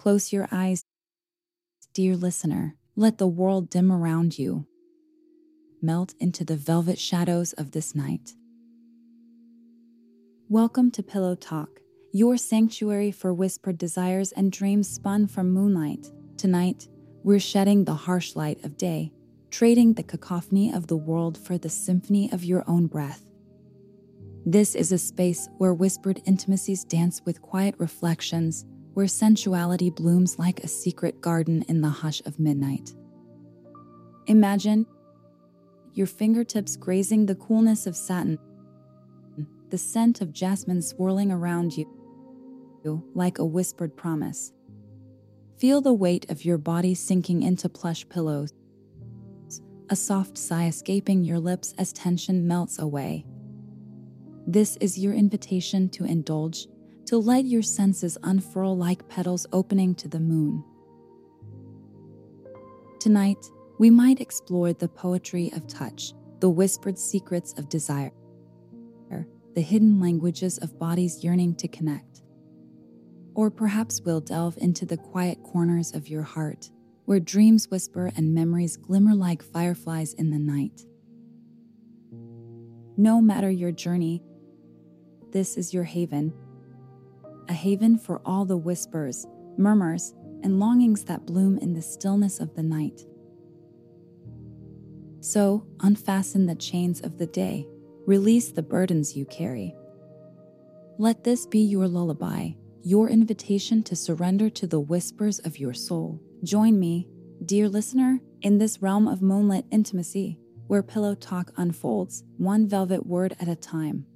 Close your eyes. Dear listener, let the world dim around you. Melt into the velvet shadows of this night. Welcome to Pillow Talk, your sanctuary for whispered desires and dreams spun from moonlight. Tonight, we're shedding the harsh light of day, trading the cacophony of the world for the symphony of your own breath. This is a space where whispered intimacies dance with quiet reflections, where sensuality blooms like a secret garden in the hush of midnight. Imagine your fingertips grazing the coolness of satin, the scent of jasmine swirling around you like a whispered promise. Feel the weight of your body sinking into plush pillows, a soft sigh escaping your lips as tension melts away. This is your invitation to indulge, to let your senses unfurl like petals opening to the moon. Tonight, we might explore the poetry of touch, the whispered secrets of desire, the hidden languages of bodies yearning to connect. Or perhaps we'll delve into the quiet corners of your heart, where dreams whisper and memories glimmer like fireflies in the night. No matter your journey, this is your haven. A haven for all the whispers, murmurs, and longings that bloom in the stillness of the night. So, unfasten the chains of the day, release the burdens you carry. Let this be your lullaby, your invitation to surrender to the whispers of your soul. Join me, dear listener, in this realm of moonlit intimacy, where pillow talk unfolds, one velvet word at a time.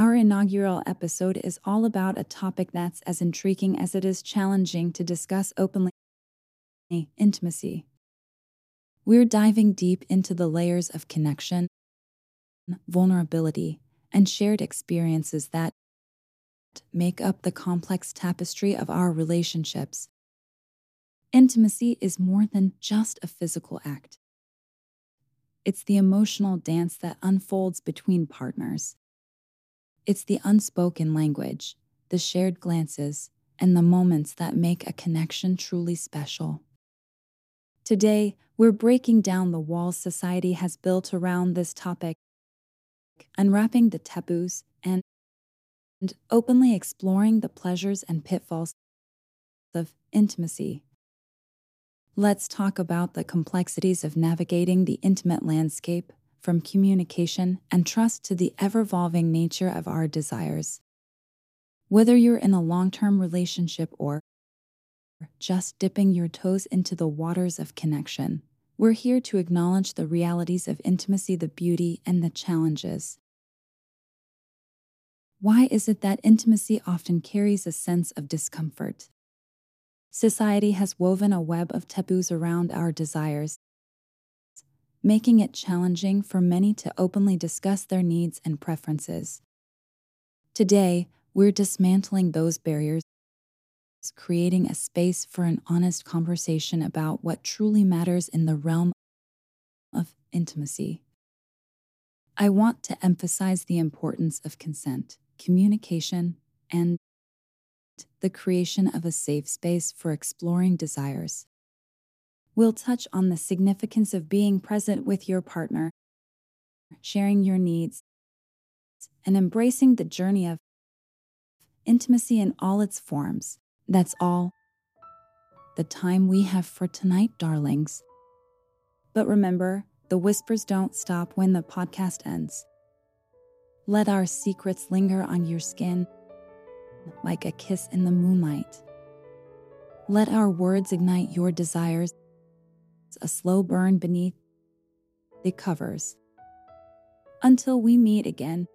Our inaugural episode is all about a topic that's as intriguing as it is challenging to discuss openly intimacy. We're diving deep into the layers of connection, vulnerability, and shared experiences that make up the complex tapestry of our relationships. Intimacy is more than just a physical act. It's the emotional dance that unfolds between partners. It's the unspoken language, the shared glances, and the moments that make a connection truly special. Today, we're breaking down the walls society has built around this topic, unwrapping the taboos, and, openly exploring the pleasures and pitfalls of intimacy. Let's talk about the complexities of navigating the intimate landscape from communication and trust to the ever evolving nature of our desires. Whether you're in a long term relationship or just dipping your toes into the waters of connection, we're here to acknowledge the realities of intimacy, the beauty, and the challenges. Why is it that intimacy often carries a sense of discomfort? Society has woven a web of taboos around our desires, making it challenging for many to openly discuss their needs and preferences. Today, we're dismantling those barriers, creating a space for an honest conversation about what truly matters in the realm of intimacy. I want to emphasize the importance of consent, communication, and the creation of a safe space for exploring desires. We'll touch on the significance of being present with your partner, sharing your needs, and embracing the journey of intimacy in all its forms. That's all the time we have for tonight, darlings. But remember, the whispers don't stop when the podcast ends. Let our secrets linger on your skin like a kiss in the moonlight. Let our words ignite your desires a slow burn beneath the covers. Until we meet again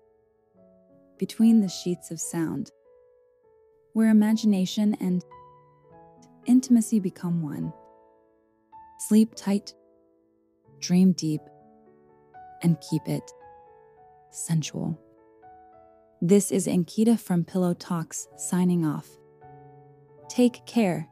between the sheets of sound, where imagination and intimacy become one. Sleep tight, dream deep, and keep it sensual. This is Ankita from Pillow Talks signing off. Take care